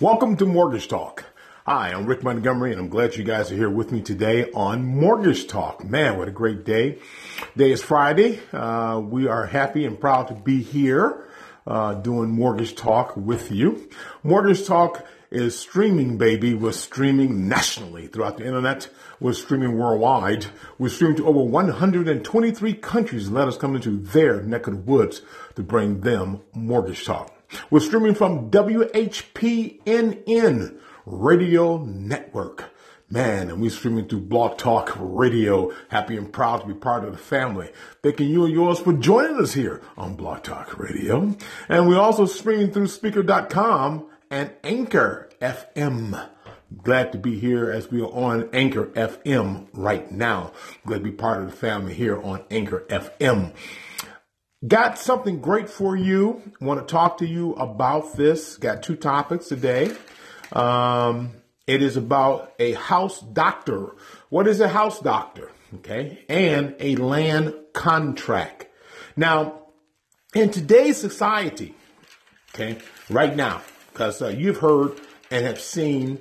Welcome to Mortgage Talk. Hi, I'm Rick Montgomery, and I'm glad you guys are here with me today on Mortgage Talk. Man, what a great day. Today is Friday. Uh, we are happy and proud to be here uh, doing Mortgage Talk with you. Mortgage Talk is streaming, baby. We're streaming nationally throughout the internet. We're streaming worldwide. We're streaming to over 123 countries. Let us come into their neck of the woods to bring them Mortgage Talk. We're streaming from WHPNN Radio Network. Man, and we're streaming through Blog Talk Radio. Happy and proud to be part of the family. Thanking you and yours for joining us here on Blog Talk Radio. And we're also streaming through Spreaker.com and Anchor FM. Glad to be here as we are on Anchor FM right now. Glad to be part of the family here on Anchor FM. Got something great for you. Want to talk to you about this. Got two topics today. Um, it is about a house doctor. What is a house doctor? Okay. And a land contract. Now, in today's society, okay, right now, because uh, you've heard and have seen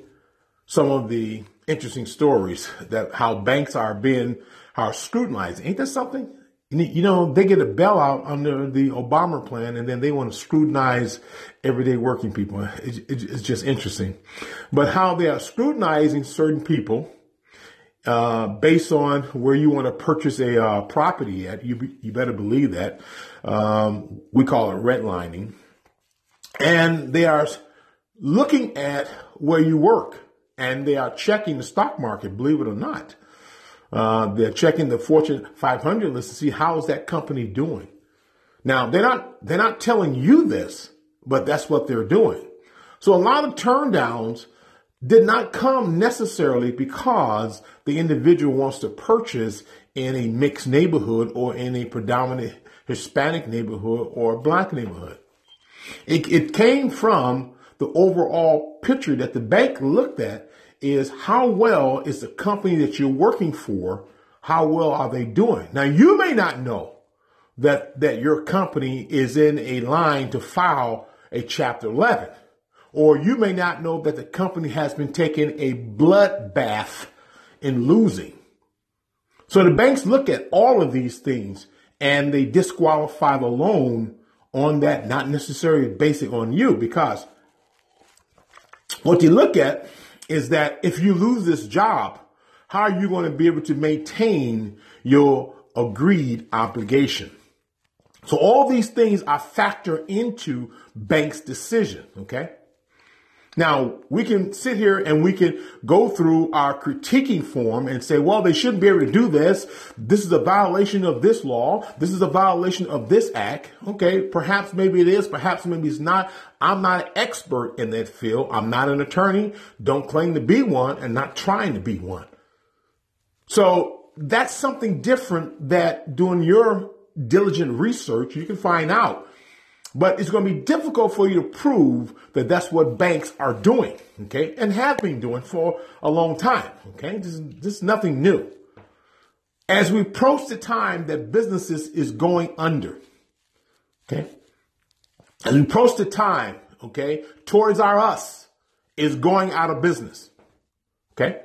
some of the interesting stories that how banks are being are scrutinized. Ain't that something? You know, they get a bailout under the Obama plan and then they want to scrutinize everyday working people. It's just interesting. But how they are scrutinizing certain people uh, based on where you want to purchase a uh, property at, you, you better believe that. Um, we call it redlining. And they are looking at where you work and they are checking the stock market, believe it or not. Uh, they're checking the Fortune 500 list to see how is that company doing. Now they're not they're not telling you this, but that's what they're doing. So a lot of turndowns did not come necessarily because the individual wants to purchase in a mixed neighborhood or in a predominant Hispanic neighborhood or black neighborhood. It, it came from the overall picture that the bank looked at is how well is the company that you're working for, how well are they doing? Now you may not know that, that your company is in a line to file a chapter 11, or you may not know that the company has been taking a bloodbath in losing. So the banks look at all of these things and they disqualify the loan on that, not necessarily basic on you, because what you look at is that if you lose this job, how are you going to be able to maintain your agreed obligation? So all these things are factor into bank's decision. Okay. Now, we can sit here and we can go through our critiquing form and say, well, they shouldn't be able to do this. This is a violation of this law. This is a violation of this act. Okay, perhaps maybe it is, perhaps maybe it's not. I'm not an expert in that field. I'm not an attorney. Don't claim to be one and not trying to be one. So that's something different that doing your diligent research, you can find out but it's going to be difficult for you to prove that that's what banks are doing, okay, and have been doing for a long time, okay? This is, this is nothing new. As we approach the time that businesses is going under, okay, as we approach the time, okay, Toys R Us is going out of business, okay?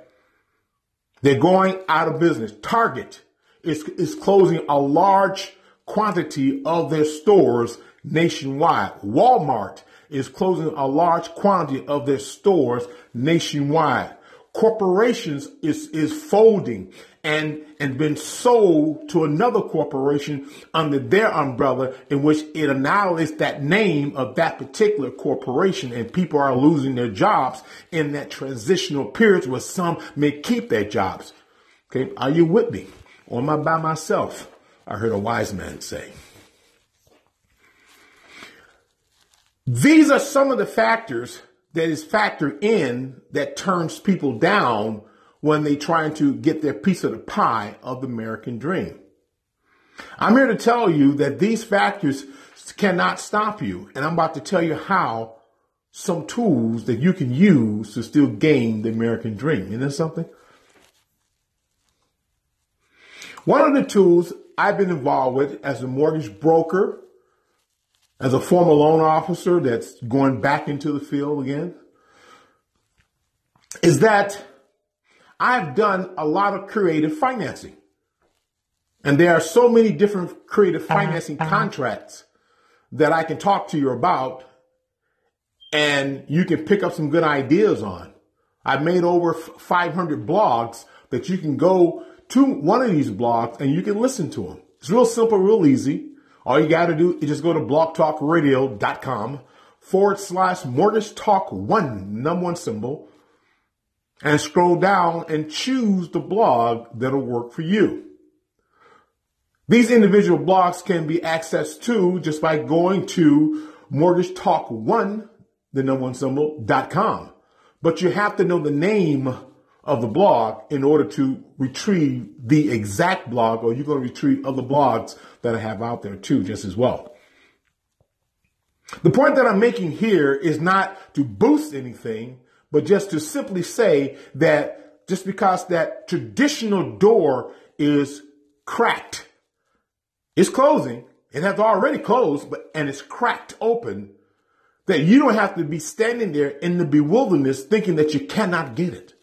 They're going out of business. Target is, is closing a large quantity of their stores nationwide. Walmart is closing a large quantity of their stores nationwide. Corporations is, is folding and, and been sold to another corporation under their umbrella in which it annihilates that name of that particular corporation and people are losing their jobs in that transitional period where some may keep their jobs. Okay. Are you with me? Or am I by myself? I heard a wise man say. These are some of the factors that is factored in that turns people down when they trying to get their piece of the pie of the American dream. I'm here to tell you that these factors cannot stop you. And I'm about to tell you how some tools that you can use to still gain the American dream. Isn't that something? One of the tools I've been involved with as a mortgage broker as a former loan officer that's going back into the field again, is that I've done a lot of creative financing. And there are so many different creative uh-huh, financing uh-huh. contracts that I can talk to you about and you can pick up some good ideas on. I've made over 500 blogs that you can go to one of these blogs and you can listen to them. It's real simple, real easy. All you got to do is just go to blogtalkradio.com forward slash mortgage talk one, number one symbol, and scroll down and choose the blog that'll work for you. These individual blogs can be accessed to just by going to mortgage talk one, the number one symbol, dot com. But you have to know the name of the blog in order to retrieve the exact blog, or you're going to retrieve other blogs that I have out there too, just as well. The point that I'm making here is not to boost anything, but just to simply say that just because that traditional door is cracked, it's closing. It has already closed, but and it's cracked open. That you don't have to be standing there in the bewilderness thinking that you cannot get it.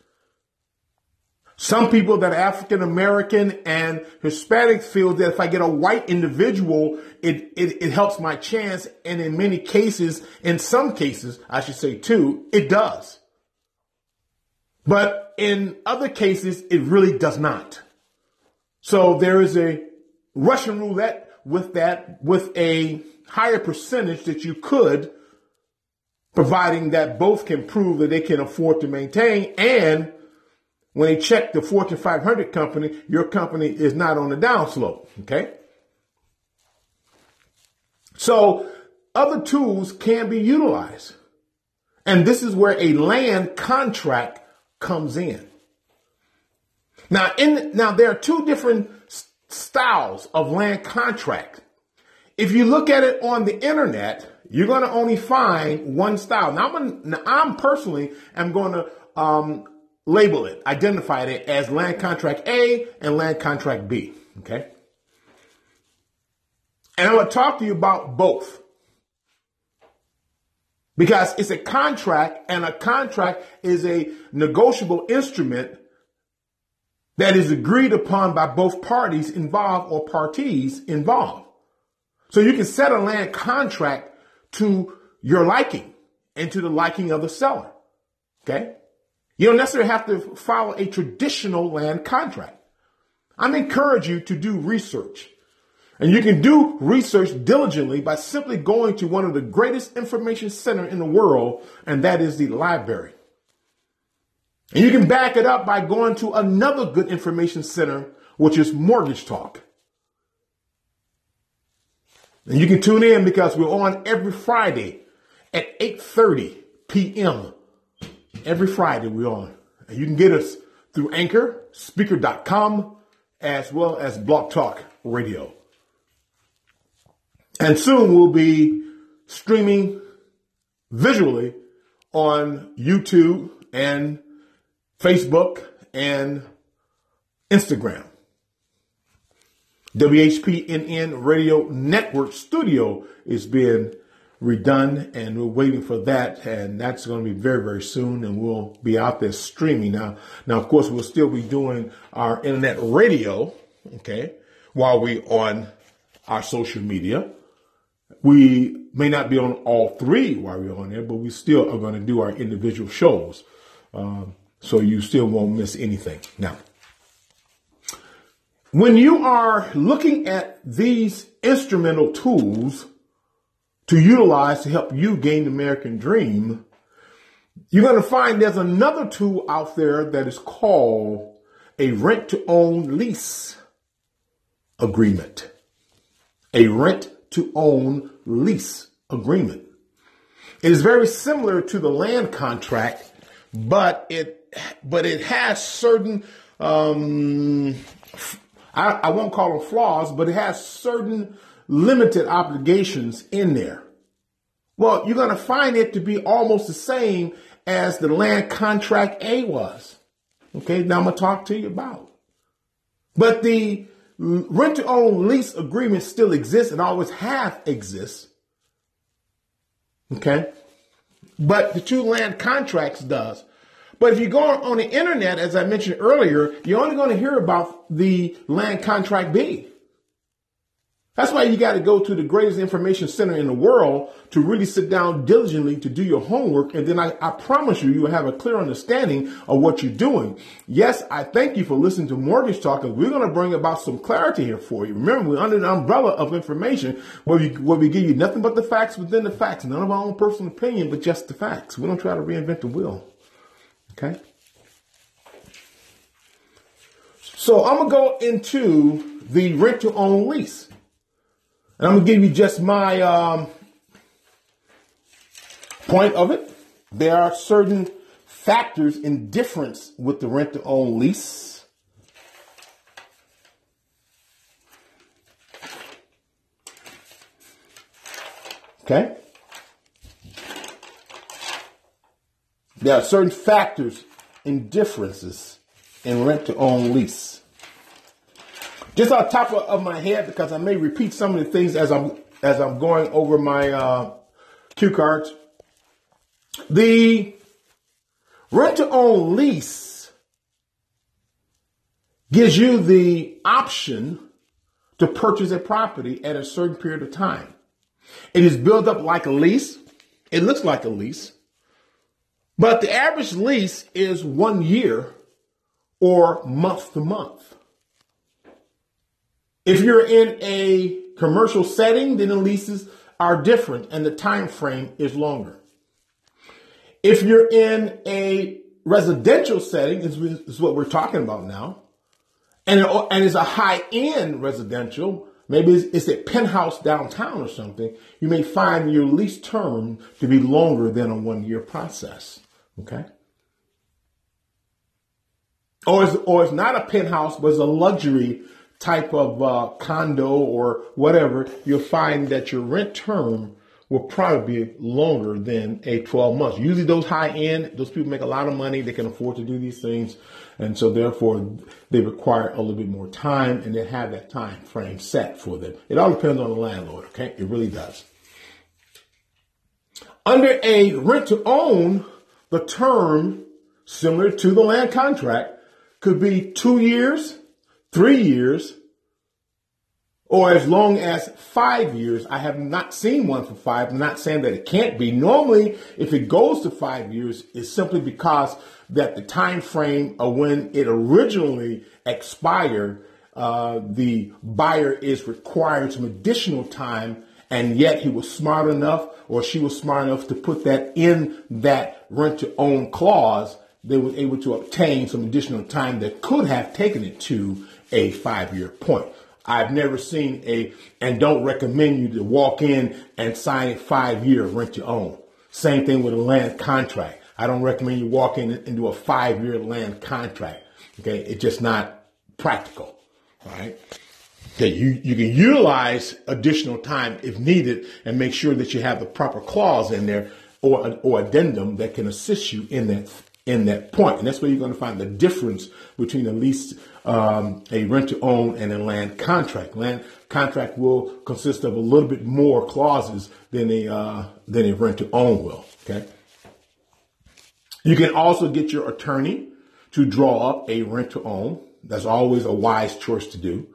Some people that are African American and Hispanic feel that if I get a white individual, it, it, it, helps my chance. And in many cases, in some cases, I should say too, it does. But in other cases, it really does not. So there is a Russian roulette with that, with a higher percentage that you could, providing that both can prove that they can afford to maintain and when they check the Fortune 500 company, your company is not on the downslope. Okay. So other tools can be utilized. And this is where a land contract comes in. Now, in, now there are two different styles of land contract. If you look at it on the internet, you're going to only find one style. Now, I'm, now I'm personally am going to um, label it, identify it as land contract A and land contract B. Okay. And I'm going to talk to you about both. Because it's a contract and a contract is a negotiable instrument that is agreed upon by both parties involved or parties involved. So you can set a land contract to your liking and to the liking of the seller. Okay. You don't necessarily have to follow a traditional land contract. I'm encourage you to do research. And you can do research diligently by simply going to one of the greatest information center in the world, and that is the library. And you can back it up by going to another good information center, which is Mortgage Talk. And you can tune in because we're on every Friday at 8:30 p.m. Every Friday we're on. And you can get us through Anchor, Spreaker.com, as well as Blog Talk Radio. And soon we'll be streaming visually on YouTube and Facebook and Instagram. WHPNN Radio Network Studio is being redone and we're waiting for that and that's going to be very very soon and we'll be out there streaming. Now now of course we'll still be doing our internet radio okay while we on our social media. We may not be on all three while we're on there but we still are going to do our individual shows. Um, so you still won't miss anything. Now when you are looking at these instrumental tools to utilize to help you gain the American dream, you're going to find there's another tool out there that is called a rent to own lease agreement. A rent to own lease agreement. It is very similar to the land contract, but it but it has certain um, I, I won't call them flaws, but it has certain limited obligations in there. Well, you're going to find it to be almost the same as the land contract A was. Okay, now I'm going to talk to you about. But the rent to own lease agreement still exists and always have exists. Okay. But the two land contracts does. But if you go on the internet, as I mentioned earlier, you're only going to hear about the land contract B. That's why you got to go to the greatest information center in the world to really sit down diligently to do your homework. And then I, I, promise you, you will have a clear understanding of what you're doing. Yes, I thank you for listening to Mortgage Talk. And we're going to bring about some clarity here for you. Remember, we're under the umbrella of information where we, where we give you nothing but the facts within the facts, none of our own personal opinion, but just the facts. We don't try to reinvent the wheel. Okay. So I'm going to go into the rent to own lease. And I'm going to give you just my um, point of it. There are certain factors in difference with the rent to own lease. Okay? There are certain factors and differences in rent to own lease. Just on top of my head, because I may repeat some of the things as I'm as I'm going over my uh, cue cards. The rent to own lease gives you the option to purchase a property at a certain period of time. It is built up like a lease. It looks like a lease. But the average lease is one year or month to month. If you're in a commercial setting, then the leases are different and the time frame is longer. If you're in a residential setting, this is what we're talking about now, and, and it's a high end residential, maybe it's, it's a penthouse downtown or something, you may find your lease term to be longer than a one year process. Okay? Or it's, or it's not a penthouse, but it's a luxury type of uh, condo or whatever, you'll find that your rent term will probably be longer than a 12 months. Usually those high end, those people make a lot of money. They can afford to do these things. And so therefore they require a little bit more time and they have that time frame set for them. It all depends on the landlord. Okay. It really does. Under a rent to own, the term similar to the land contract could be two years, three years, or as long as five years. I have not seen one for five. I'm not saying that it can't be. Normally, if it goes to five years, it's simply because that the time frame of when it originally expired, uh, the buyer is required some additional time, and yet he was smart enough, or she was smart enough to put that in that rent to own clause. They were able to obtain some additional time that could have taken it to a five year point. I've never seen a, and don't recommend you to walk in and sign a five year rent to own. Same thing with a land contract. I don't recommend you walk in and do a five year land contract. Okay. It's just not practical. Right. Okay. You, you can utilize additional time if needed and make sure that you have the proper clause in there or, or addendum that can assist you in that in that point. And that's where you're going to find the difference between a lease, um, a rent to own and a land contract. Land contract will consist of a little bit more clauses than a, uh, than a rent to own will. Okay. You can also get your attorney to draw up a rent to own. That's always a wise choice to do.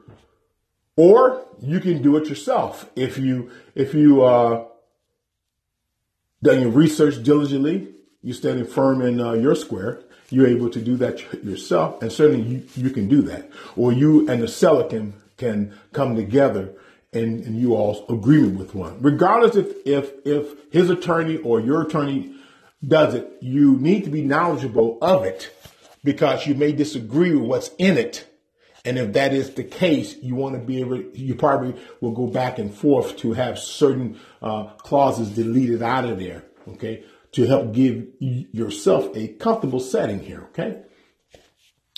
Or you can do it yourself. If you, if you, uh, done your research diligently, you're standing firm in uh, your square, you're able to do that yourself, and certainly you, you can do that. Or you and the seller can can come together and, and you all agreement with one. Regardless if if if his attorney or your attorney does it, you need to be knowledgeable of it because you may disagree with what's in it. And if that is the case, you want to be able, you probably will go back and forth to have certain uh, clauses deleted out of there. Okay to help give yourself a comfortable setting here. Okay.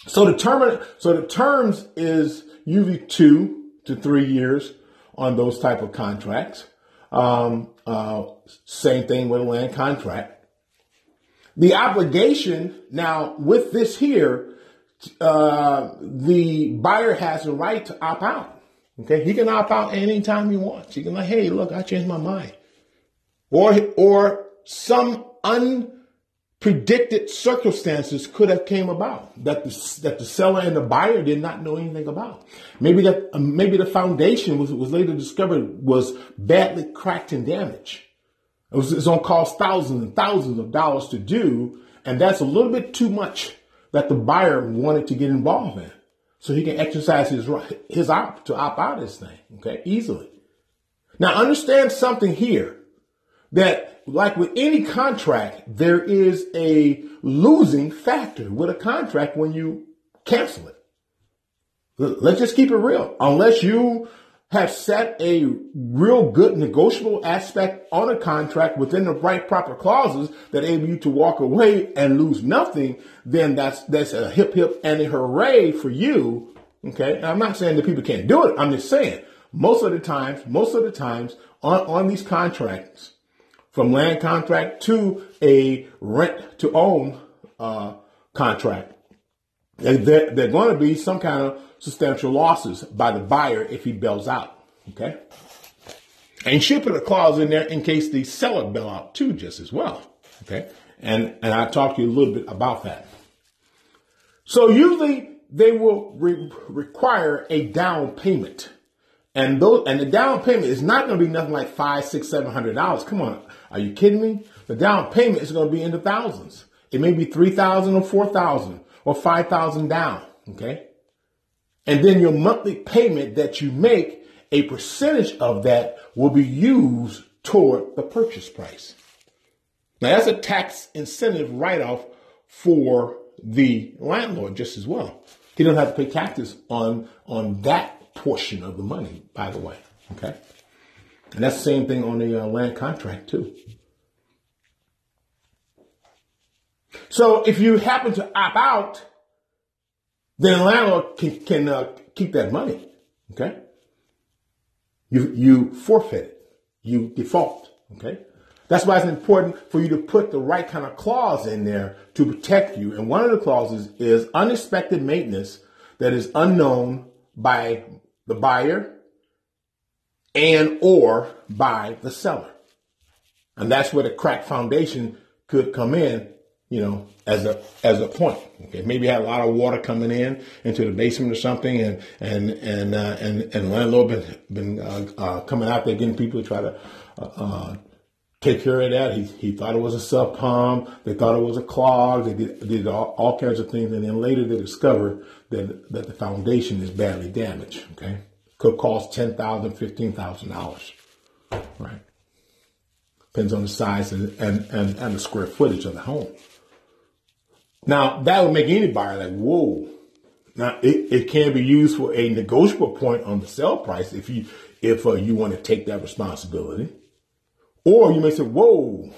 So the term, so the terms is usually two to three years on those type of contracts. Um, uh, same thing with a land contract. The obligation now with this here, uh, the buyer has a right to opt out. Okay, he can opt out anytime he wants. He can like, hey, look, I changed my mind, or or some predicted circumstances could have came about that the, that the seller and the buyer did not know anything about. Maybe that um, maybe the foundation was was later discovered was badly cracked and damaged. It was going to cost thousands and thousands of dollars to do, and that's a little bit too much that the buyer wanted to get involved in, so he can exercise his his opt to opt out of this thing, okay, easily. Now understand something here that like with any contract, there is a losing factor with a contract when you cancel it. Let's just keep it real. Unless you have set a real good negotiable aspect on a contract within the right proper clauses that enable you to walk away and lose nothing, then that's that's a hip hip and a hooray for you. Okay. And I'm not saying that people can't do it. I'm just saying most of the times, most of the times on, on these contracts, from land contract to a rent to own uh, contract. And there, there are going to be some kind of substantial losses by the buyer if he bails out. Okay. And she put a clause in there in case the seller bail out too, just as well. Okay. And, and I talked to you a little bit about that. So usually they will re- require a down payment. And those, and the down payment is not going to be nothing like five, six, seven hundred dollars. Come on. Are you kidding me? The down payment is going to be in the thousands. It may be 3000 or 4000 or 5000 down. Okay. And then your monthly payment that you make, a percentage of that will be used toward the purchase price. Now that's a tax incentive write off for the landlord just as well. He doesn't have to pay taxes on, on that portion of the money, by the way. Okay. And that's the same thing on the uh, land contract too. So if you happen to opt out, then the landlord can, can uh, keep that money. Okay. You, you forfeit it. You default. Okay. That's why it's important for you to put the right kind of clause in there to protect you. And one of the clauses is unexpected maintenance that is unknown by the buyer and or by the seller. And that's where the crack foundation could come in, you know, as a as a point. Okay, maybe had a lot of water coming in into the basement or something, and and and uh, and and landlord been been uh, uh, coming out there getting people to try to uh, uh, take care of that. He he thought it was a sub pump. They thought it was a clog. They did, did all, all kinds of things, and then later they discover that that the foundation is badly damaged. Okay could cost ten thousand, fifteen thousand dollars. Right. Depends on the size and, and, and, and the square footage of the home. Now that would make any buyer like, whoa. Now it, it can be used for a negotiable point on the sale price if you if uh, you want to take that responsibility. Or you may say, whoa,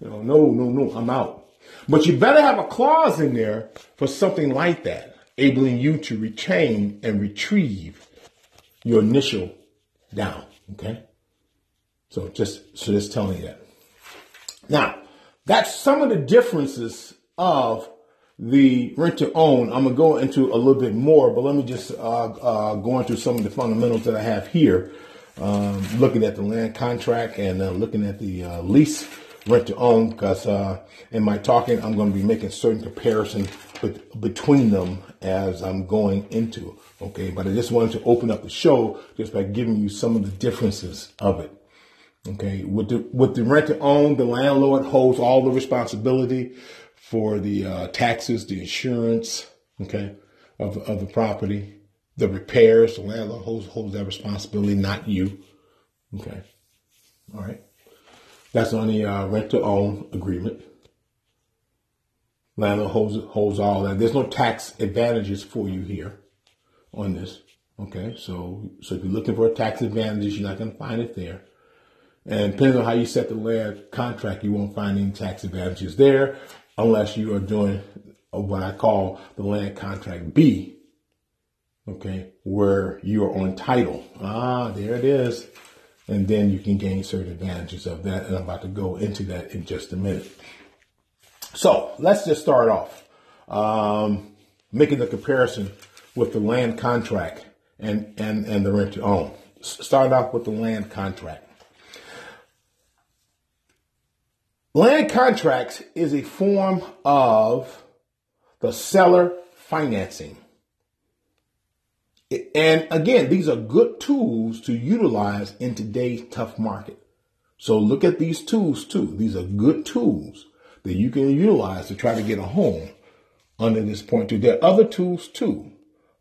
you know, no, no, no, I'm out. But you better have a clause in there for something like that, enabling you to retain and retrieve your initial down. Okay. So just, so just telling you that. Now, that's some of the differences of the rent to own. I'm gonna go into a little bit more, but let me just uh, uh, go into some of the fundamentals that I have here. Um, looking at the land contract and uh, looking at the uh, lease rent to own, because uh, in my talking, I'm going to be making certain comparisons between them as I'm going into. Okay, but I just wanted to open up the show just by giving you some of the differences of it. Okay, with the with the rent to own, the landlord holds all the responsibility for the uh, taxes, the insurance, okay, of of the property, the repairs. The landlord holds holds that responsibility, not you. Okay, all right. That's on the uh, rent to own agreement. Landlord holds holds all that. There's no tax advantages for you here on this. Okay, so so if you're looking for a tax advantages, you're not going to find it there. And depending on how you set the land contract, you won't find any tax advantages there unless you are doing what I call the land contract B. Okay, where you are on title. Ah, there it is. And then you can gain certain advantages of that. And I'm about to go into that in just a minute. So let's just start off um, making the comparison with the land contract and, and, and the rent to own. Start off with the land contract. Land contracts is a form of the seller financing. And again, these are good tools to utilize in today's tough market. So look at these tools too. These are good tools that you can utilize to try to get a home under this point too. There are other tools too,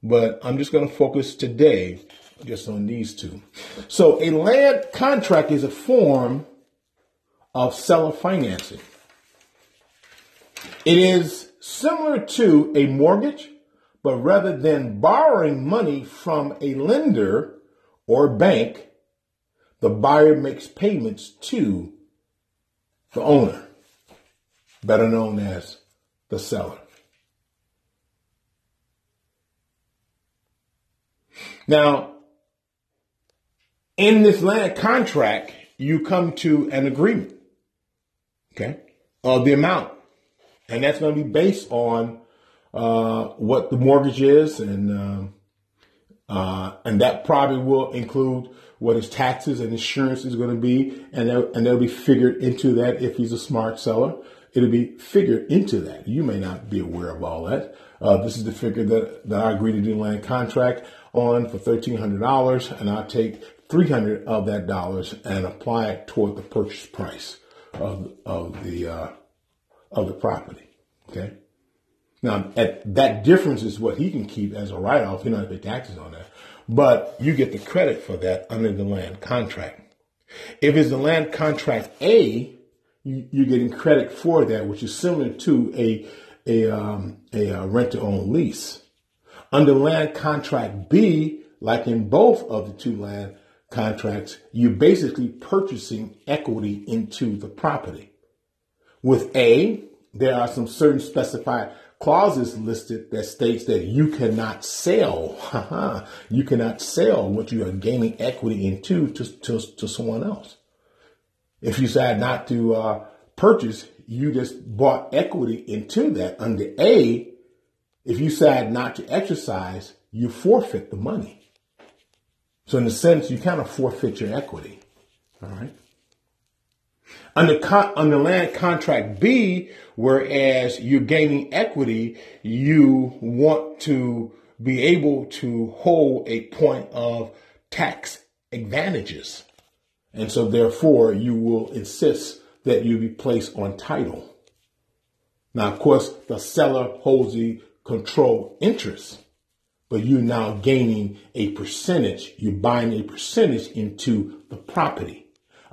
but I'm just going to focus today just on these two. So a land contract is a form of seller financing. It is similar to a mortgage, but rather than borrowing money from a lender or bank, the buyer makes payments to the owner, better known as the seller. Now, in this land contract, you come to an agreement, okay, of the amount. And that's going to be based on uh, what the mortgage is, and uh, uh, and that probably will include what his taxes and insurance is going to be, and and they'll be figured into that if he's a smart seller. It'll be figured into that. You may not be aware of all that. Uh, this is the figure that, that I agreed to do land contract on for $1,300, and I'll take 300 of that dollars and apply it toward the purchase price of, of the, uh, of the property. Okay. Now, at, that difference is what he can keep as a write-off. He doesn't have to pay taxes on that, but you get the credit for that under the land contract. If it's the land contract A, you, are getting credit for that, which is similar to a a um, a, a uh, rent-to-own lease. Under land contract B, like in both of the two land contracts, you're basically purchasing equity into the property. With A, there are some certain specified clauses listed that states that you cannot sell, you cannot sell what you are gaining equity into to, to, to someone else. If you decide not to uh, purchase, you just bought equity into that under A. If you decide not to exercise, you forfeit the money. So in a sense, you kind of forfeit your equity. All right. Under, con- under land contract B, whereas you're gaining equity, you want to be able to hold a point of tax advantages. And so therefore you will insist that you be placed on title. Now, of course, the seller holds the control interest but you're now gaining a percentage. You're buying a percentage into the property,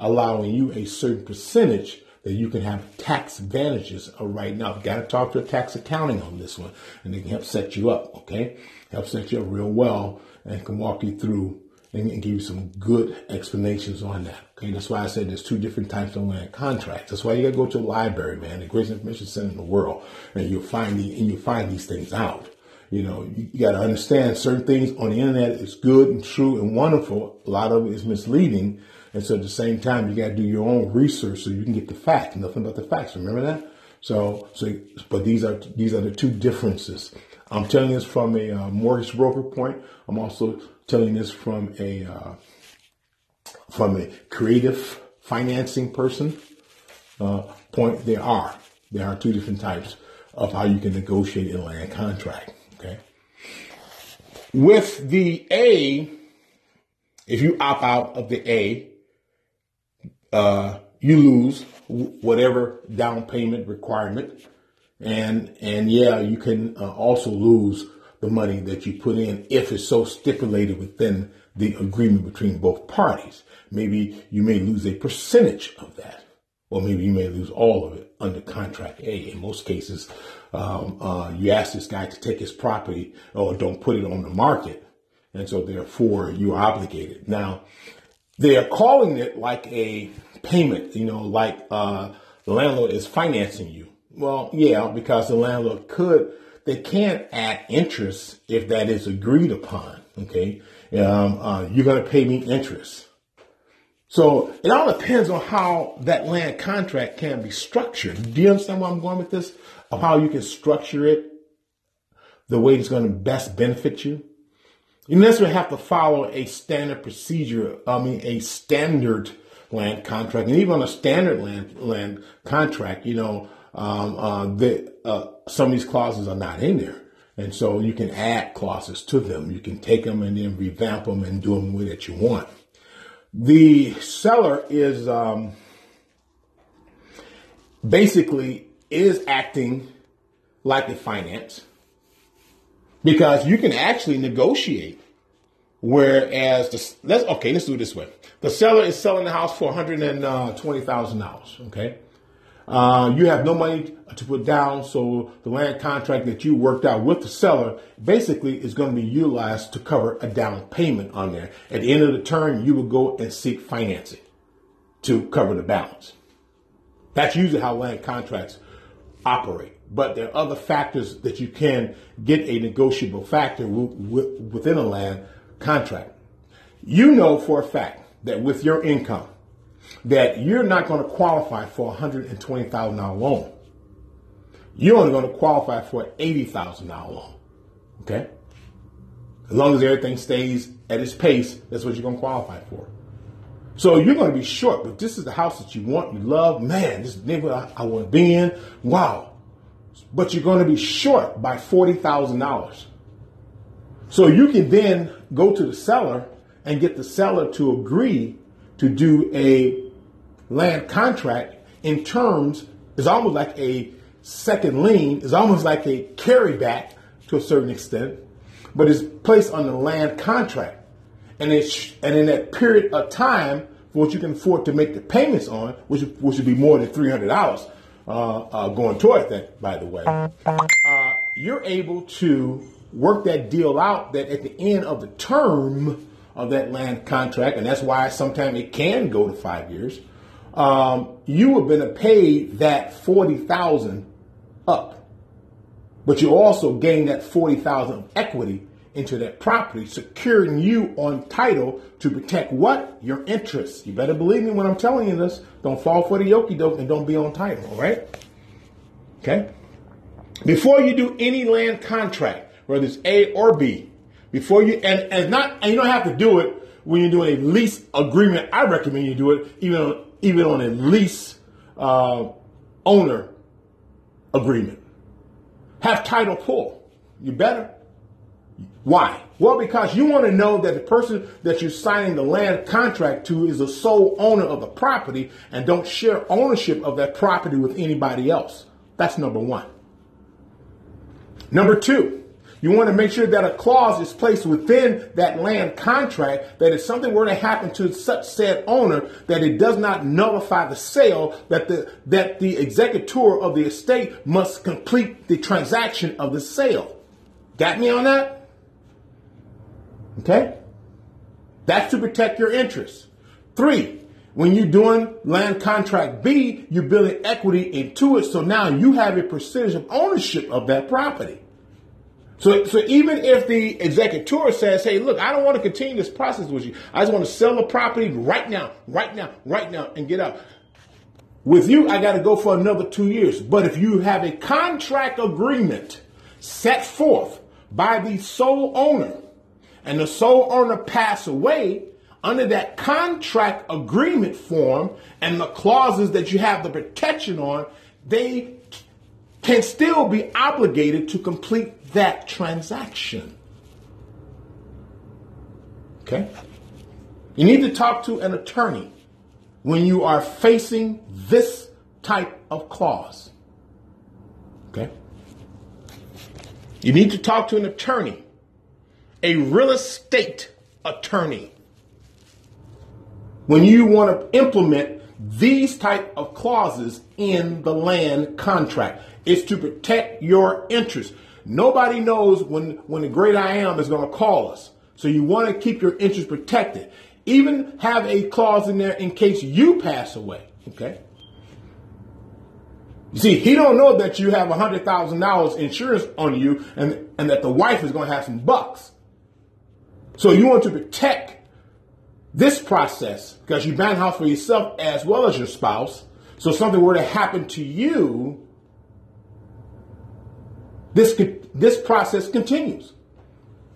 allowing you a certain percentage that you can have tax advantages right now. You've got to talk to a tax accounting on this one, and they can help set you up, okay? Help set you up real well and can walk you through and, give you some good explanations on that. Okay, that's why I said there's two different types of land contracts. That's why you gotta go to a library, man, the greatest information center in the world, and you'll find the, and you'll find these things out. You know, you, you got to understand certain things on the internet is good and true and wonderful. A lot of it is misleading. And so at the same time, you got to do your own research so you can get the facts, nothing but the facts. Remember that? So, so, but these are, these are the two differences. I'm telling this from a uh, mortgage broker point. I'm also telling this from a, uh, from a creative financing person uh, point. There are, there are two different types of how you can negotiate a land contract. Okay. With the A, if you opt out of the A, uh, you lose whatever down payment requirement, and and yeah, you can uh, also lose the money that you put in if it's so stipulated within the agreement between both parties. Maybe you may lose a percentage of that, or maybe you may lose all of it under contract A. In most cases, um, uh, you ask this guy to take his property or don't put it on the market. And so therefore you're obligated. Now, they are calling it like a payment, you know, like uh, the landlord is financing you. Well, yeah, because the landlord could, they can't add interest if that is agreed upon. Okay. Um, uh, you're going to pay me interest. So it all depends on how that land contract can be structured. Do you understand where I'm going with this? Of how you can structure it the way it's going to best benefit you. You necessarily have to follow a standard procedure, I mean, a standard land contract, and even on a standard land land contract, you know, um, uh, the, uh, some of these clauses are not in there. And so you can add clauses to them. You can take them and then revamp them and do them the way that you want. The seller is um, basically is acting like a finance because you can actually negotiate. Whereas the let's okay, let's do it this way. The seller is selling the house for one hundred and uh, twenty thousand dollars. Okay, uh, you have no money to put down, so the land contract that you worked out with the seller basically is going to be utilized to cover a down payment on there. At the end of the term, you will go and seek financing to cover the balance. That's usually how land contracts operate. But there are other factors that you can get a negotiable factor within a land contract. You know for a fact that with your income, that you're not going to qualify for a $120,000 loan. You're only going to qualify for an $80,000 loan. Okay? As long as everything stays at its pace, that's what you're going to qualify for. So you're going to be short, but this is the house that you want, you love. Man, this neighborhood I, I want to be in. Wow. But you're going to be short by $40,000. So you can then go to the seller and get the seller to agree to do a land contract in terms is almost like a second lien, is almost like a carryback to a certain extent, but it's placed on the land contract. And, it's, and in that period of time, for what you can afford to make the payments on, which, which would be more than $300 uh, uh, going toward that, by the way, uh, you're able to work that deal out that at the end of the term of that land contract, and that's why sometimes it can go to five years, um, you have been paid that 40000 up. But you also gain that 40000 of equity into that property, securing you on title to protect what? Your interests. You better believe me when I'm telling you this. Don't fall for the yoki doke and don't be on title, all right? Okay? Before you do any land contract, whether it's A or B, before you, and, and not, and you don't have to do it when you're doing a lease agreement. I recommend you do it even on, even on a lease uh, owner agreement. Have title pull. You better. Why? Well, because you want to know that the person that you're signing the land contract to is the sole owner of the property and don't share ownership of that property with anybody else. That's number one. Number two, you want to make sure that a clause is placed within that land contract that if something were to happen to such said owner, that it does not nullify the sale, that the that the executor of the estate must complete the transaction of the sale. Got me on that? Okay? That's to protect your interests. Three, when you're doing land contract B, you're building equity into it. So now you have a percentage of ownership of that property. So, so even if the executor says, hey, look, I don't want to continue this process with you. I just want to sell the property right now, right now, right now, and get out. With you, I got to go for another two years. But if you have a contract agreement set forth by the sole owner, and the sole owner pass away, under that contract agreement form and the clauses that you have the protection on, they can still be obligated to complete that transaction. Okay? You need to talk to an attorney when you are facing this type of clause. Okay? You need to talk to an attorney a real estate attorney. When you want to implement these type of clauses in the land contract it's to protect your interests nobody knows when when the great i am is going to call us. So you want to keep your interests protected. Even have a clause in there in case you pass away okay? You see, he don't know that you have $100,000 insurance on you and, and that the wife is going to have some bucks. So you want to protect this process because you a house for yourself as well as your spouse. So if something were to happen to you, this this process continues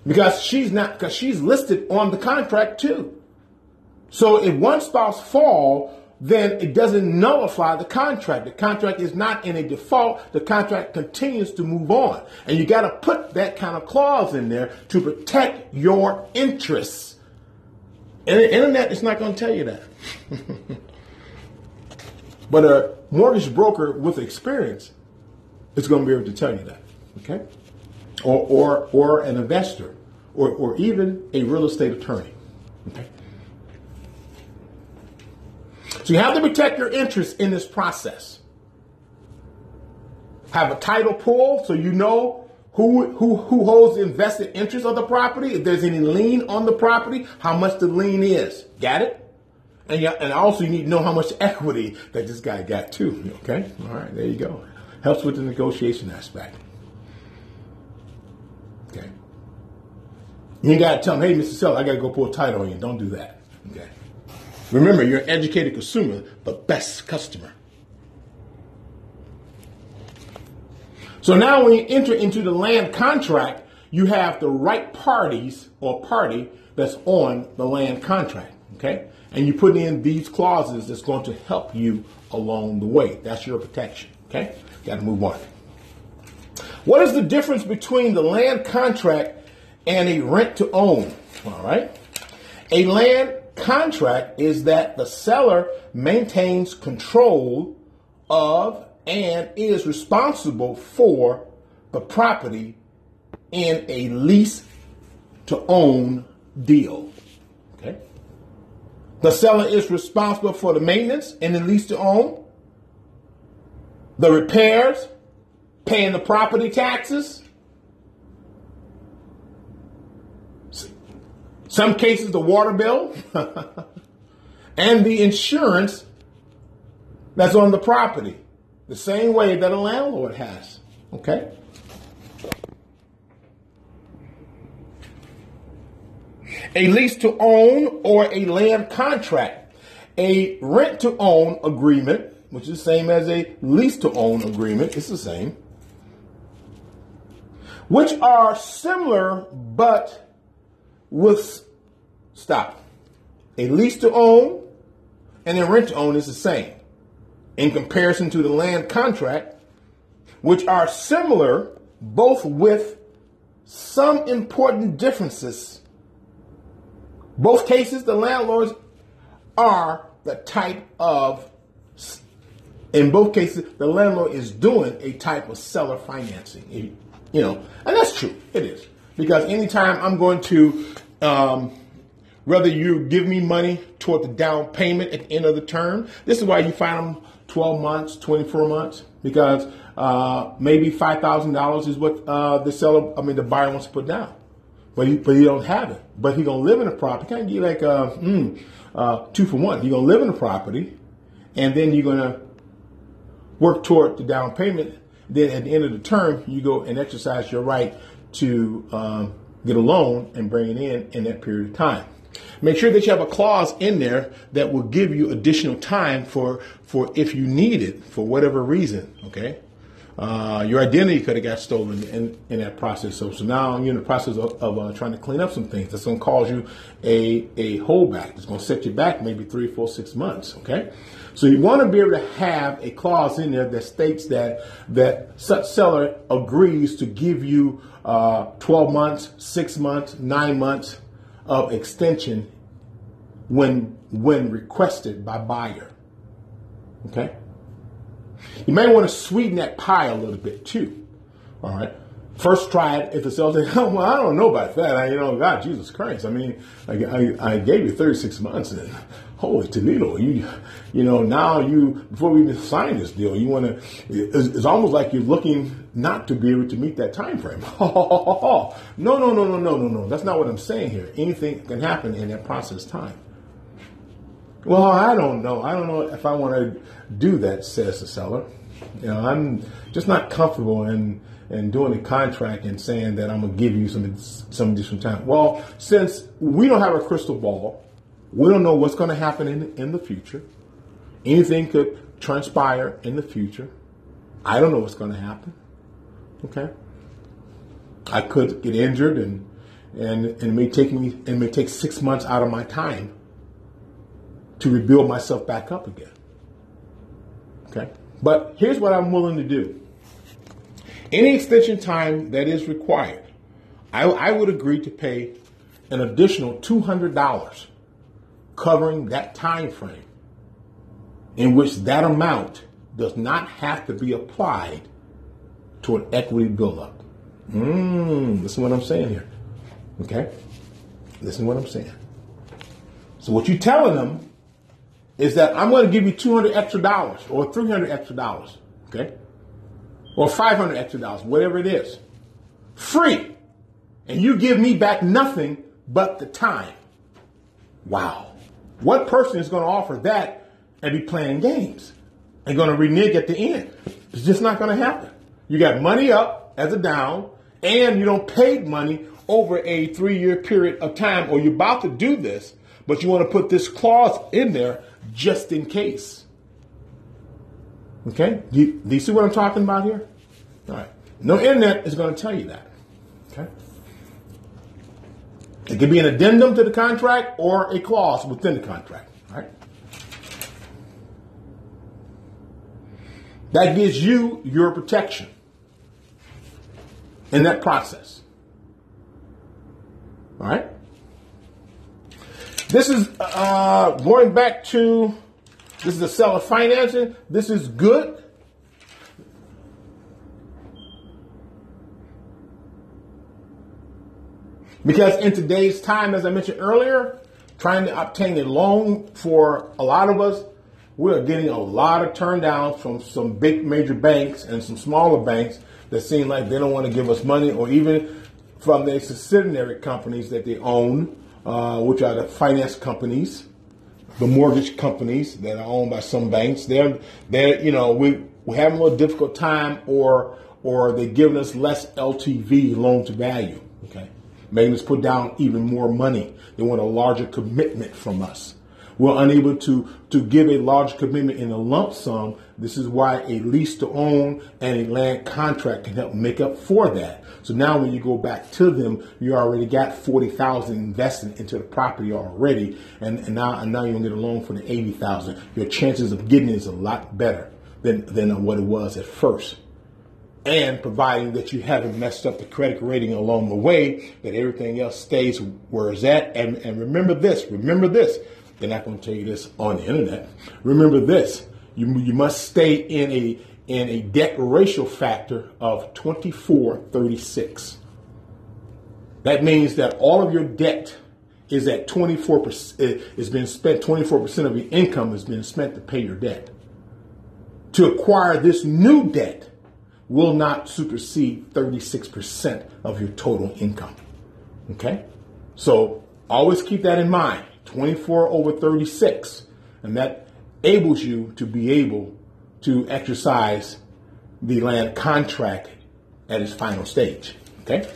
because she's not because she's listed on the contract too. So if one spouse fall, then it doesn't nullify the contract. The contract is not in a default. The contract continues to move on. And you got to put that kind of clause in there to protect your interests. And the internet is not going to tell you that. but a mortgage broker with experience is going to be able to tell you that. Okay? Or, or, or an investor, or, or even a real estate attorney. Okay? So you have to protect your interests in this process. Have a title pool so you know who, who, who holds the invested interest of the property, if there's any lien on the property, how much the lien is. Got it? And, you, and also you need to know how much equity that this guy got too. Okay? All right, there you go. Helps with the negotiation aspect. Okay. You ain't got to tell him, hey, Mr. Seller, I got to go pull a title on you. Don't do that. Okay. Remember, you're an educated consumer, but best customer. So now when you enter into the land contract, you have the right parties or party that's on the land contract. Okay? And you put in these clauses that's going to help you along the way. That's your protection. Okay? Got to move on. What is the difference between the land contract and a rent to own? All right. A land contract is that the seller maintains control of and is responsible for the property in a lease to own deal. Okay? The seller is responsible for the maintenance in the lease to own, the repairs, paying the property taxes, some cases the water bill, and the insurance that's on the property, the same way that a landlord has. Okay? A lease to own or a land contract. A rent to own agreement, which is the same as a lease to own agreement, it's the same, which are similar but with Stop. A lease to own and a rent to own is the same in comparison to the land contract, which are similar both with some important differences. Both cases, the landlords are the type of, in both cases, the landlord is doing a type of seller financing. You know, and that's true. It is. Because anytime I'm going to, um, whether you give me money toward the down payment at the end of the term. This is why you find them 12 months, 24 months, because uh, maybe $5,000 is what uh, the seller, I mean, the buyer wants to put down. But he, but he don't have it. But he gonna live in the property. Can't give like uh, mm, uh, two for one. You're gonna live in the property, and then you're gonna work toward the down payment. Then at the end of the term, you go and exercise your right to um, get a loan and bring it in in that period of time. Make sure that you have a clause in there that will give you additional time for, for if you need it for whatever reason, okay? Uh, your identity could have got stolen in, in that process. So, so now you're in the process of, of uh, trying to clean up some things. That's going to cause you a, a holdback. It's going to set you back maybe three, four, six months. Okay. So you want to be able to have a clause in there that states that that such seller agrees to give you uh, 12 months, six months, nine months of extension when when requested by buyer. Okay? You may want to sweeten that pie a little bit too. All right. First try it if the seller says, oh, well, I don't know about that. I, you know, God, Jesus Christ. I mean, I, I, I gave you 36 months and holy Toledo, you, you know, now you, before we even sign this deal, you want to, it's, it's, almost like you're looking not to be able to meet that time frame. no, no, no, no, no, no, no. That's not what I'm saying here. Anything can happen in that process time. Well, I don't know. I don't know if I want to do that, says the seller. You know, I'm just not comfortable in in doing a contract and saying that I'm gonna give you some some additional time. Well, since we don't have a crystal ball, we don't know what's going to happen in, in the future. Anything could transpire in the future. I don't know what's going to happen. Okay. I could get injured and, and, and it may take me, it may take six months out of my time to rebuild myself back up again. Okay? But here's what I'm willing to do. Any extension time that is required, I, I would agree to pay an additional $200 covering that time frame in which that amount does not have to be applied to an equity buildup. Mmm, listen to what I'm saying here. Okay? Listen to what I'm saying. So what you're telling them is that I'm going to give you 200 extra dollars or 300 extra dollars. Okay? Or 500 extra dollars, whatever it is. Free. And you give me back nothing but the time. Wow. What person is going to offer that and be playing games and going to renege at the end? It's just not going to happen. You got money up as a down and you don't pay money over a three year period of time or you're about to do this, but you want to put this clause in there just in case. Okay? Do you, do you see what I'm talking about here? All right. No internet is going to tell you that. Okay? It could be an addendum to the contract or a clause within the contract. Right? That gives you your protection in that process. All right? This is uh, going back to this is a seller financing. This is good. Because in today's time, as I mentioned earlier, trying to obtain a loan for a lot of us, we're getting a lot of turndowns from some big major banks and some smaller banks that seem like they don't want to give us money, or even from their subsidiary companies that they own uh, which are the finance companies, the mortgage companies that are owned by some banks. They're, they're you know, we, we have a little difficult time or, or they're giving us less LTV, loan to value. Okay. Making us put down even more money. They want a larger commitment from us. We're unable to, to give a large commitment in a lump sum. This is why a lease to own and a land contract can help make up for that. So now when you go back to them, you already got 40,000 invested into the property already. And, and now, and now gonna get a loan for the 80,000. Your chances of getting it is a lot better than, than what it was at first and providing that you haven't messed up the credit rating along the way, that everything else stays where it's at. And, and remember this, remember this. They're not going to tell you this on the internet. Remember this: you you must stay in a in a debt ratio factor of 2436. That means that all of your debt is at 24% it's been spent 24% of your income has been spent to pay your debt. To acquire this new debt will not supersede 36% of your total income. Okay? So always keep that in mind. 24 over 36. And that enables you to be able to exercise the land contract at its final stage. Okay?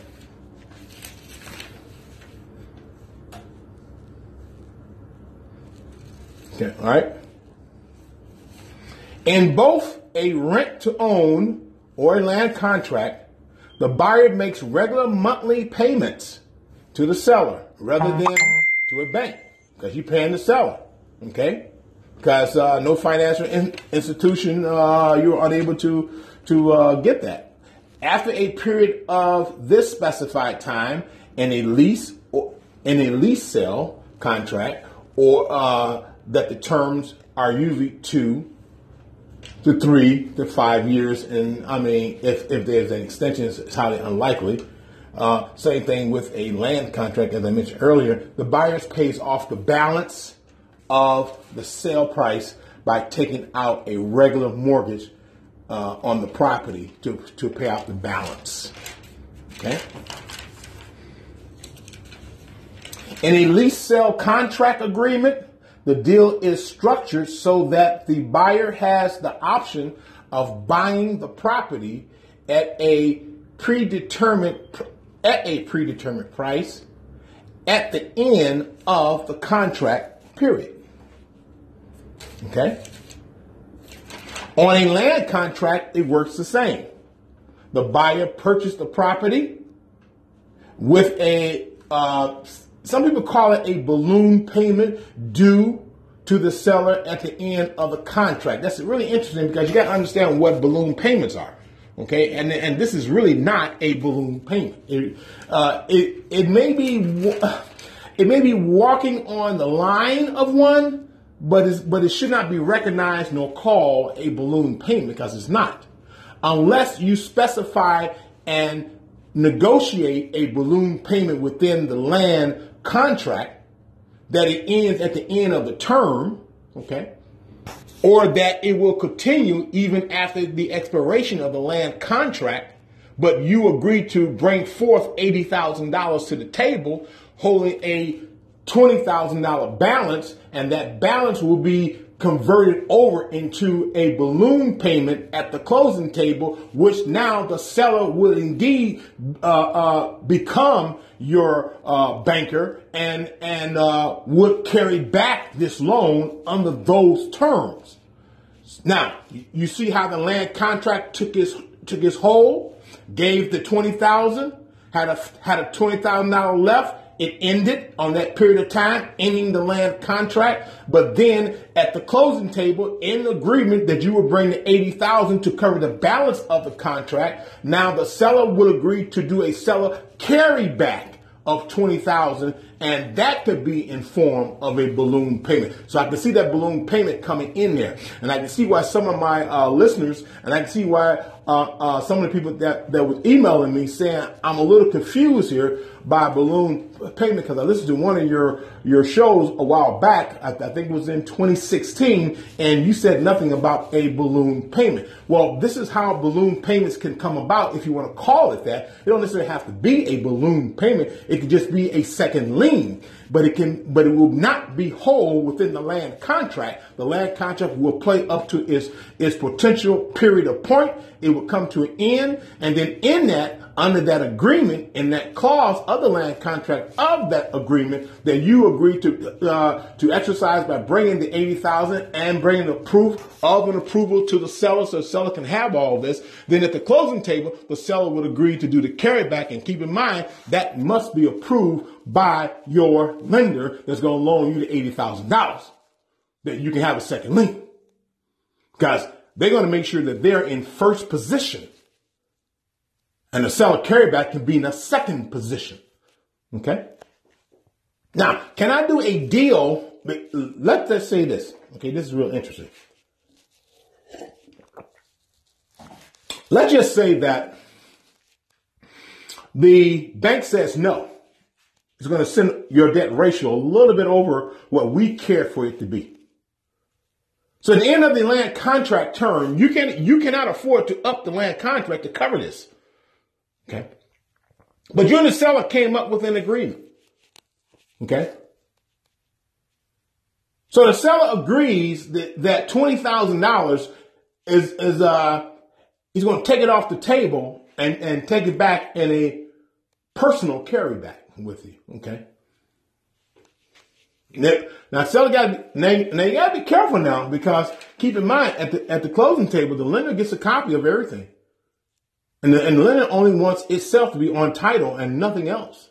Okay, all right? In both a rent to own or a land contract, the buyer makes regular monthly payments to the seller rather than to a bank because you're paying the seller. Okay? Because uh, no financial in- institution, uh, you're unable to, to uh, get that. After a period of this specified time in a lease or in a lease sale contract, or uh, that the terms are usually two to three to five years, and I mean, if, if there's an extension, it's highly unlikely. Uh, same thing with a land contract, as I mentioned earlier. The buyer pays off the balance of the sale price by taking out a regular mortgage uh, on the property to, to pay off the balance. Okay? In a lease sale contract agreement, the deal is structured so that the buyer has the option of buying the property at a predetermined at a predetermined price at the end of the contract period. Okay? On a land contract, it works the same. The buyer purchased the property with a, uh, some people call it a balloon payment due to the seller at the end of the contract. That's really interesting because you got to understand what balloon payments are. Okay, and and this is really not a balloon payment. It, uh, it it may be it may be walking on the line of one, but but it should not be recognized nor called a balloon payment because it's not, unless you specify and negotiate a balloon payment within the land contract that it ends at the end of the term. Okay or that it will continue even after the expiration of the land contract, but you agree to bring forth $80,000 to the table, holding a $20,000 balance, and that balance will be converted over into a balloon payment at the closing table, which now the seller will indeed uh, uh, become your uh, banker and and uh, would carry back this loan under those terms. Now you see how the land contract took its took its hold, gave the twenty thousand, had a had a twenty thousand dollar left it ended on that period of time, ending the land contract. But then at the closing table, in agreement that you would bring the 80,000 to cover the balance of the contract, now the seller will agree to do a seller carryback of 20,000 and that could be in form of a balloon payment. So I can see that balloon payment coming in there. And I can see why some of my uh, listeners, and I can see why uh, uh, some of the people that, that was emailing me saying, I'm a little confused here by balloon payment because I listened to one of your, your shows a while back. I, I, think it was in 2016, and you said nothing about a balloon payment. Well, this is how balloon payments can come about if you want to call it that. It don't necessarily have to be a balloon payment. It could just be a second lien but it can, but it will not be whole within the land contract. The land contract will play up to its, its potential period of point. It would come to an end. And then in that, under that agreement, in that clause of the land contract of that agreement, that you agree to, uh, to exercise by bringing the 80,000 and bringing the proof of an approval to the seller so the seller can have all this. Then at the closing table, the seller would agree to do the carryback. And keep in mind, that must be approved by your lender that's going to loan you the $80,000 that you can have a second lien. Because they're going to make sure that they're in first position. And the seller carryback can be in a second position. Okay? Now, can I do a deal? Let's just say this. Okay, this is real interesting. Let's just say that the bank says no It's going to send your debt ratio a little bit over what we care for it to be. So at the end of the land contract term, you can you cannot afford to up the land contract to cover this. Okay. But you and the seller came up with an agreement. Okay. So the seller agrees that, that twenty thousand dollars is is uh he's going to take it off the table and, and take it back in a personal carryback with you. Okay. Now, seller got now, now you got to be careful now because keep in mind at the at the closing table the lender gets a copy of everything, and the, and the lender only wants itself to be on title and nothing else.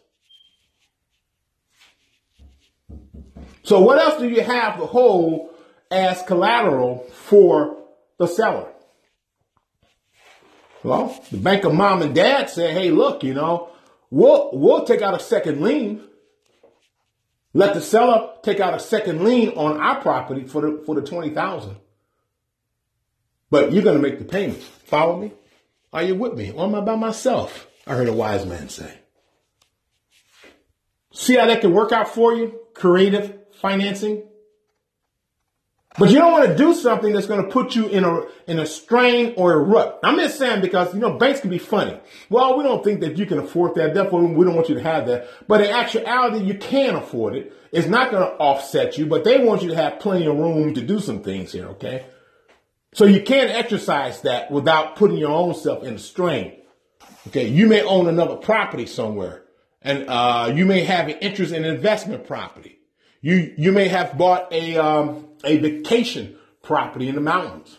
So what else do you have to hold as collateral for the seller? Well, the bank of mom and dad said, "Hey, look, you know, We'll, we'll take out a second lien. Let the seller take out a second lien on our property for the, for the 20,000. But you're going to make the payments. Follow me? Are you with me? Or am I by myself? I heard a wise man say. See how that can work out for you? Creative financing. But you don't want to do something that's going to put you in a in a strain or a rut. I'm just saying because you know banks can be funny. Well, we don't think that you can afford that. Therefore, we don't want you to have that. But in actuality, you can afford it. It's not going to offset you, but they want you to have plenty of room to do some things here. Okay, so you can't exercise that without putting your own self in a strain. Okay, you may own another property somewhere, and uh, you may have an interest in investment property. You you may have bought a um, a vacation property in the mountains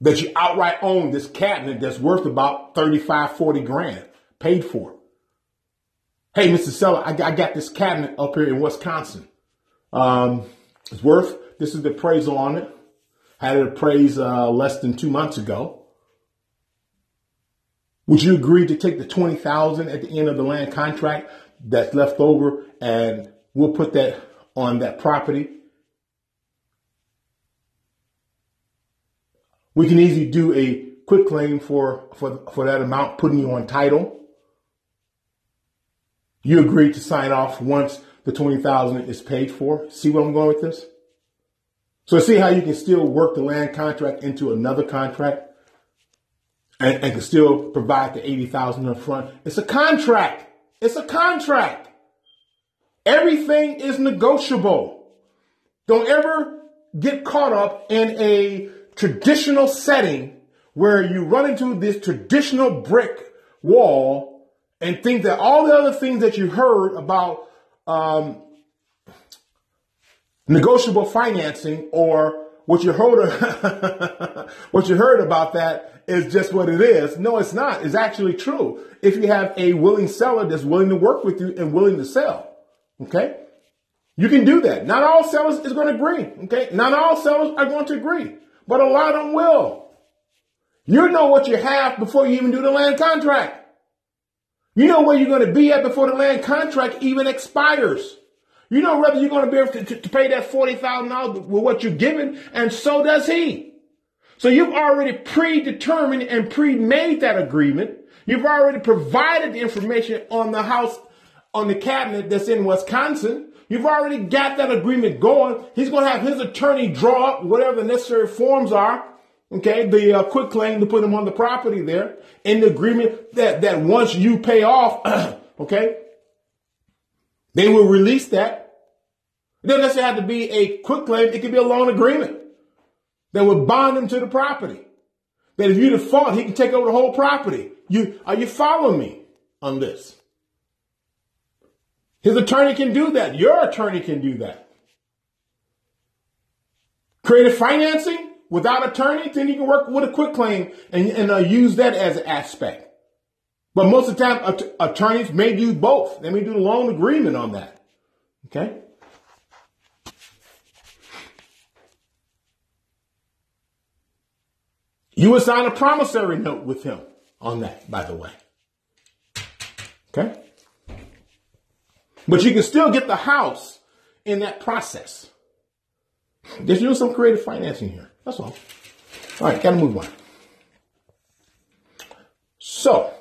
that you outright own this cabinet that's worth about 35, 40 grand paid for. Hey, Mr. Seller, I, I got this cabinet up here in Wisconsin. Um, It's worth, this is the appraisal on it. Had it appraised uh, less than two months ago. Would you agree to take the 20000 at the end of the land contract that's left over and we'll put that on that property? We can easily do a quit claim for, for, for that amount, putting you on title. You agree to sign off once the 20000 is paid for. See where I'm going with this? So see how you can still work the land contract into another contract and, and can still provide the 80000 up front. It's a contract. It's a contract. Everything is negotiable. Don't ever get caught up in a traditional setting where you run into this traditional brick wall and think that all the other things that you heard about um, negotiable financing or what you heard what you heard about that is just what it is. No, it's not. It's actually true. If you have a willing seller that's willing to work with you and willing to sell, okay, you can do that. Not all sellers is going to agree. Okay, not all sellers are going to agree, but a lot of them will. You know what you have before you even do the land contract. You know where you're going to be at before the land contract even expires. You know whether you're going to be able to, to, to pay that $40,000 with what you're given, and so does he. So you've already predetermined and pre-made that agreement. You've already provided the information on the house, on the cabinet that's in Wisconsin. You've already got that agreement going. He's going to have his attorney draw up whatever the necessary forms are. Okay, the uh, quit claim to put him on the property there in the agreement that, that once you pay off, okay, they will release that. It doesn't necessarily have to be a quit claim. It could be a loan agreement that would bond him to the property. That if you default, he can take over the whole property. You, are you following me on this? His attorney can do that. Your attorney can do that. Creative financing without attorney, then you can work with a quick claim and, and uh, use that as an aspect. But most of the time, att- attorneys may do both. They may do the loan agreement on that. Okay? You would sign a promissory note with him on that, by the way. Okay? But you can still get the house in that process. Just use some creative financing here. That's all. All right, gotta move on. So,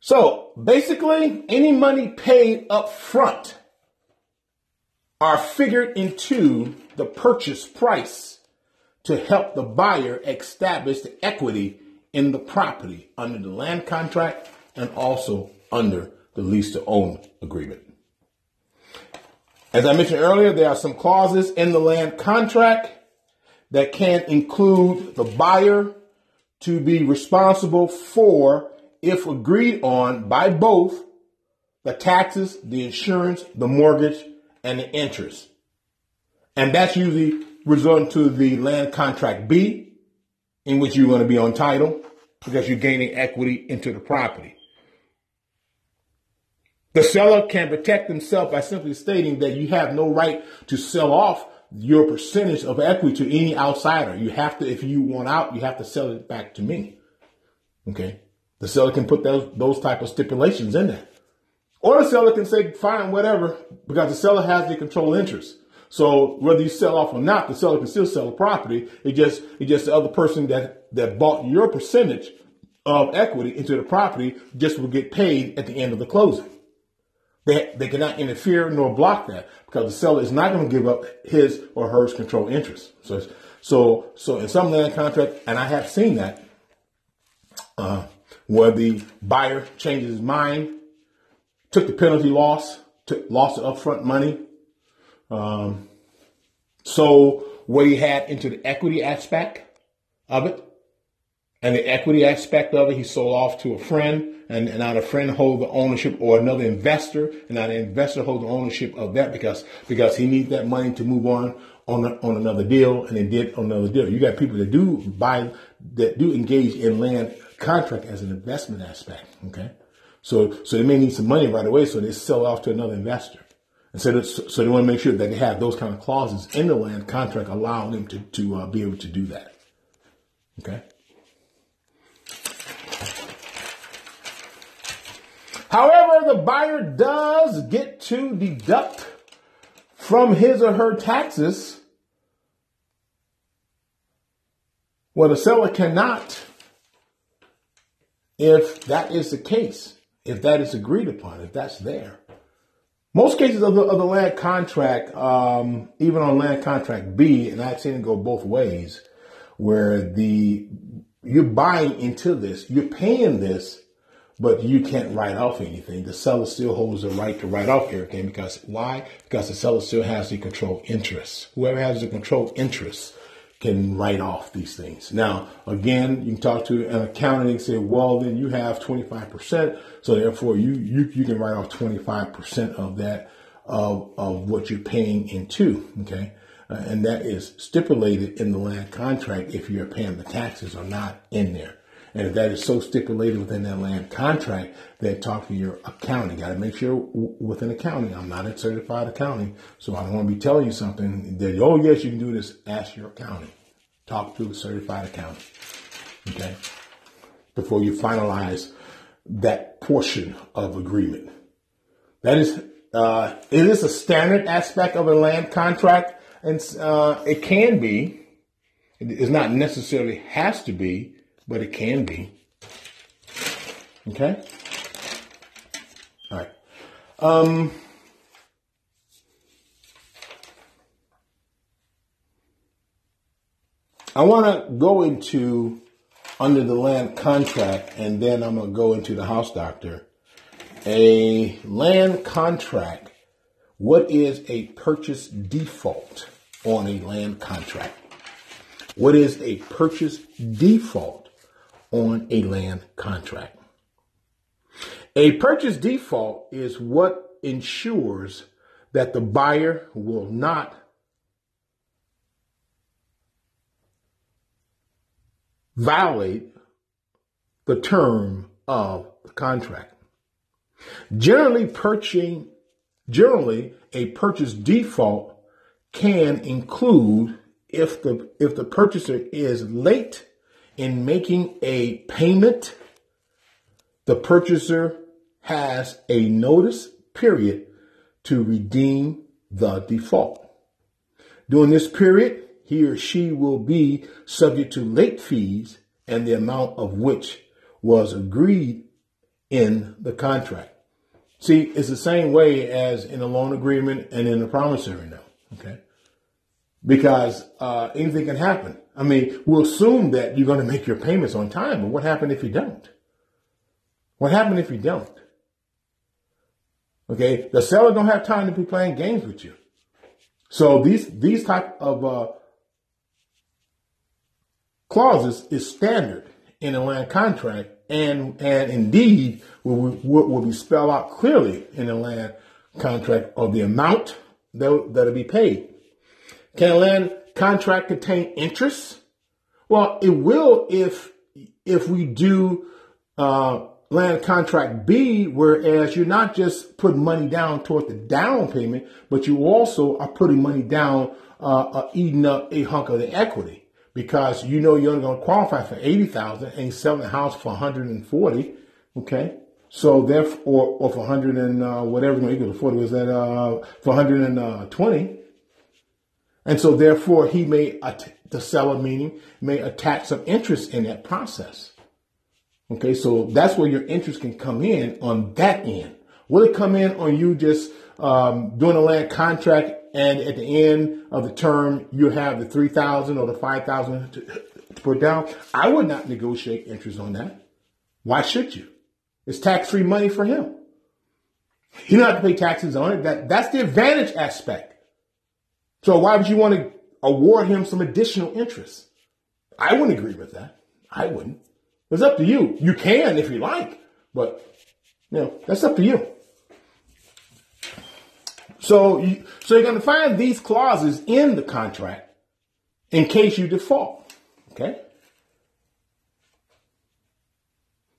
so basically, any money paid up front are figured into the purchase price to help the buyer establish the equity in the property under the land contract and also under the lease to own agreement. As I mentioned earlier, there are some clauses in the land contract that can include the buyer to be responsible for, if agreed on by both, the taxes, the insurance, the mortgage, and the interest. And that's usually resulting to the land contract B, in which you're going to be on title because you're gaining equity into the property. The seller can protect himself by simply stating that you have no right to sell off your percentage of equity to any outsider. You have to, if you want out, you have to sell it back to me. Okay. The seller can put those, those type of stipulations in there. Or the seller can say, fine, whatever, because the seller has the control interest. So whether you sell off or not, the seller can still sell the property. It just, it just the other person that, that bought your percentage of equity into the property just will get paid at the end of the closing. They, they cannot interfere nor block that because the seller is not going to give up his or her control interest. So, so, so in some land contract, and I have seen that, uh, where the buyer changes his mind took the penalty loss, took, lost the upfront money. Um, so what he had into the equity aspect of it, and the equity aspect of it, he sold off to a friend, and, and now the friend holds the ownership, or another investor, and now the investor holds the ownership of that because because he needs that money to move on on on another deal, and they did on another deal. You got people that do buy that do engage in land contract as an investment aspect. Okay, So, so they may need some money right away, so they sell off to another investor. And so, so they want to make sure that they have those kind of clauses in the land contract allowing them to, to uh, be able to do that. Okay. However, the buyer does get to deduct from his or her taxes what a seller cannot if that is the case, if that is agreed upon, if that's there. Most cases of the, of the land contract, um, even on land contract B, and I've seen it go both ways, where the you're buying into this, you're paying this, but you can't write off anything. The seller still holds the right to write off everything because why? Because the seller still has the control interest. Whoever has the control interest can write off these things. Now, again, you can talk to an accountant and say, well, then you have 25%. So therefore you, you, you can write off 25% of that, of, of what you're paying into. Okay. Uh, and that is stipulated in the land contract if you're paying the taxes or not in there. And if that is so stipulated within that land contract, then talk to your accounting. Got to make sure w- within accounting, I'm not a certified accounting, so I don't want to be telling you something that, oh, yes, you can do this. Ask your accounting. Talk to a certified accountant. Okay? Before you finalize that portion of agreement. That is, uh, it is a standard aspect of a land contract, and uh, it can be. It's not necessarily has to be, but it can be. Okay? All right. Um, I want to go into under the land contract and then I'm going to go into the house doctor. A land contract. What is a purchase default on a land contract? What is a purchase default on a land contract. A purchase default is what ensures that the buyer will not violate the term of the contract. Generally, purchasing, generally, a purchase default can include if the if the purchaser is late in making a payment, the purchaser has a notice period to redeem the default. During this period, he or she will be subject to late fees and the amount of which was agreed in the contract. See, it's the same way as in a loan agreement and in a promissory note. Okay because uh, anything can happen. I mean, we'll assume that you're going to make your payments on time, but what happened if you don't? What happened if you don't? Okay, the seller don't have time to be playing games with you. So these these type of uh, clauses is standard in a land contract, and and indeed will, will, will be spelled out clearly in a land contract of the amount that that'll be paid. Can a land contract contain interest? Well, it will if if we do uh, land contract B, whereas you're not just putting money down toward the down payment, but you also are putting money down, uh, uh, eating up a hunk of the equity because you know you're only going to qualify for eighty thousand and selling the house for one hundred and forty. Okay, so therefore, or, for hundred and uh, whatever to equal to forty was that uh, for hundred and uh, twenty. And so therefore he may, the seller meaning, may attach some interest in that process. Okay, so that's where your interest can come in on that end. Will it come in on you just um, doing a land contract and at the end of the term you have the 3000 or the 5000 to, to put down? I would not negotiate interest on that. Why should you? It's tax-free money for him. You don't have to pay taxes on it. That, that's the advantage aspect. So why would you want to award him some additional interest? I wouldn't agree with that. I wouldn't. It's up to you. You can if you like, but you know, that's up to you. So, you, so you're going to find these clauses in the contract in case you default. Okay.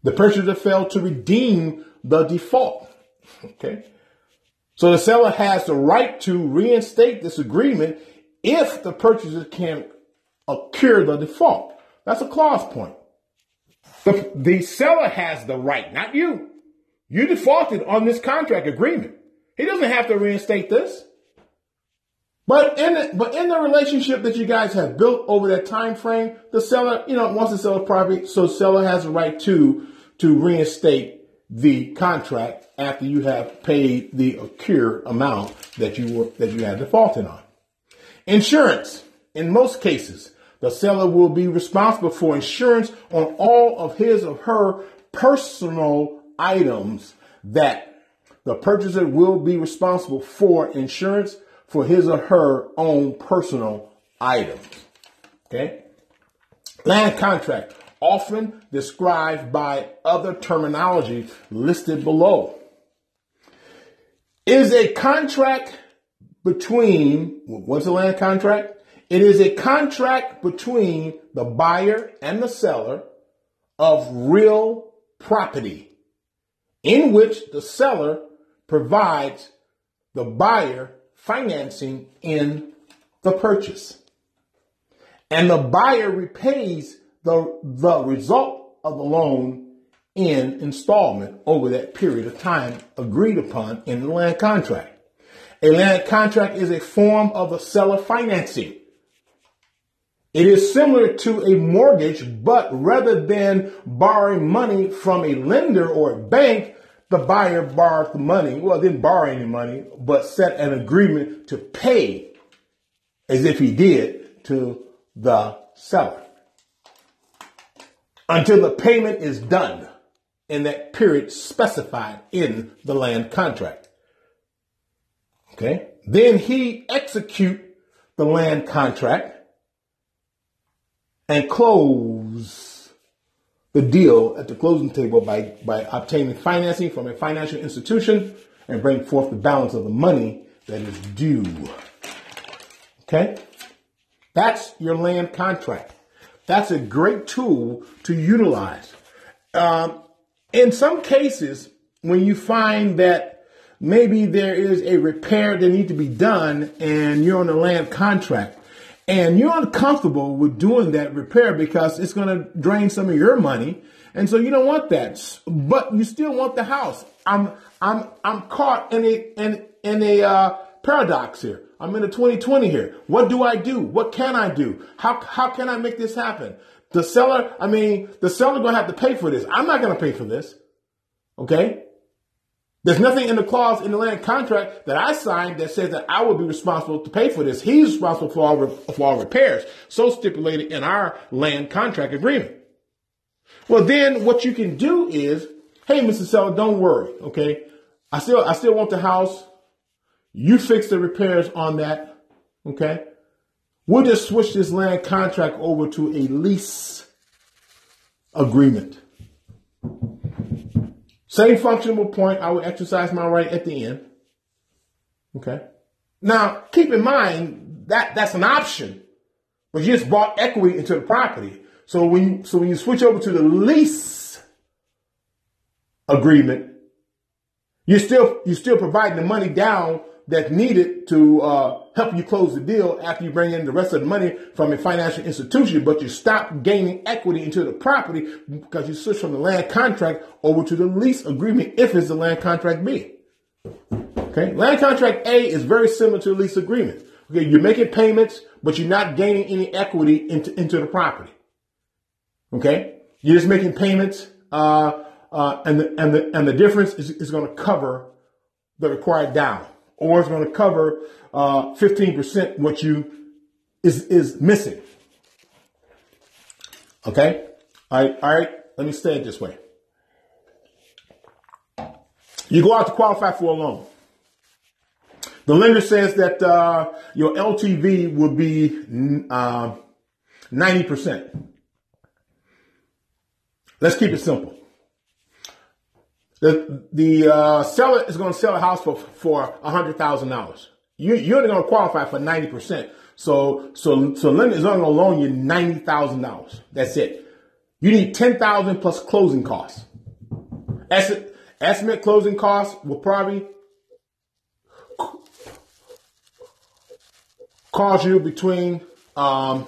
The purchaser failed to redeem the default. Okay. So the seller has the right to reinstate this agreement if the purchaser can cure the default. That's a clause point. The, the seller has the right, not you. You defaulted on this contract agreement. He doesn't have to reinstate this. But in the, but in the relationship that you guys have built over that time frame, the seller, you know, wants to sell a property, so seller has a right to to reinstate the contract after you have paid the accrued amount that you were that you had defaulted on. Insurance. In most cases, the seller will be responsible for insurance on all of his or her personal items that the purchaser will be responsible for insurance for his or her own personal items. Okay? Land contract, often described by other terminology listed below, is a contract between, what's a land contract? It is a contract between the buyer and the seller of real property in which the seller provides the buyer financing in the purchase. And the buyer repays the, the result of the loan in installment over that period of time agreed upon in the land contract. A land contract is a form of a seller financing. It is similar to a mortgage, but rather than borrowing money from a lender or a bank, the buyer borrowed the money, well, didn't borrow any money, but set an agreement to pay as if he did to the seller until the payment is done in that period specified in the land contract. Okay. Then he execute the land contract and close the deal at the closing table by, by obtaining financing from a financial institution and bring forth the balance of the money that is due. Okay? That's your land contract. That's a great tool to utilize. Um, in some cases, when you find that maybe there is a repair that needs to be done and you're on a land contract, and you're uncomfortable with doing that repair because it's going to drain some of your money. And so you don't want that, but you still want the house. I'm, I'm, I'm caught in a, in, in a, uh, paradox here. I'm in a 2020 here. What do I do? What can I do? How, how can I make this happen? The seller, I mean, the seller gonna have to pay for this. I'm not gonna pay for this. Okay? There's nothing in the clause in the land contract that I signed that says that I will be responsible to pay for this. He's responsible for all, for all repairs. So stipulated in our land contract agreement. Well, then what you can do is, hey, Mr. Seller, don't worry. Okay. I still, I still want the house. You fix the repairs on that. Okay. We'll just switch this land contract over to a lease agreement. Same functional point, I will exercise my right at the end. Okay. Now, keep in mind that that's an option, but you just bought equity into the property. So when you, so when you switch over to the lease agreement, you're still you're still providing the money down that's needed to uh, help you close the deal after you bring in the rest of the money from a financial institution, but you stop gaining equity into the property because you switch from the land contract over to the lease agreement if it's the land contract B. Okay, land contract A is very similar to the lease agreement. Okay, you're making payments, but you're not gaining any equity into, into the property. Okay, you're just making payments, uh, uh, and the and the and the difference is, is going to cover the required down or it's going to cover uh, 15% what you is, is missing. Okay? All right, all right, let me say it this way. You go out to qualify for a loan. The lender says that uh, your LTV will be uh, 90%. Let's keep it simple. The the uh, seller is going to sell a house for for hundred thousand dollars. You you're only going to qualify for ninety percent. So so so lender is only going to loan you ninety thousand dollars. That's it. You need ten thousand plus closing costs. Estimate, estimate closing costs will probably cost you between um,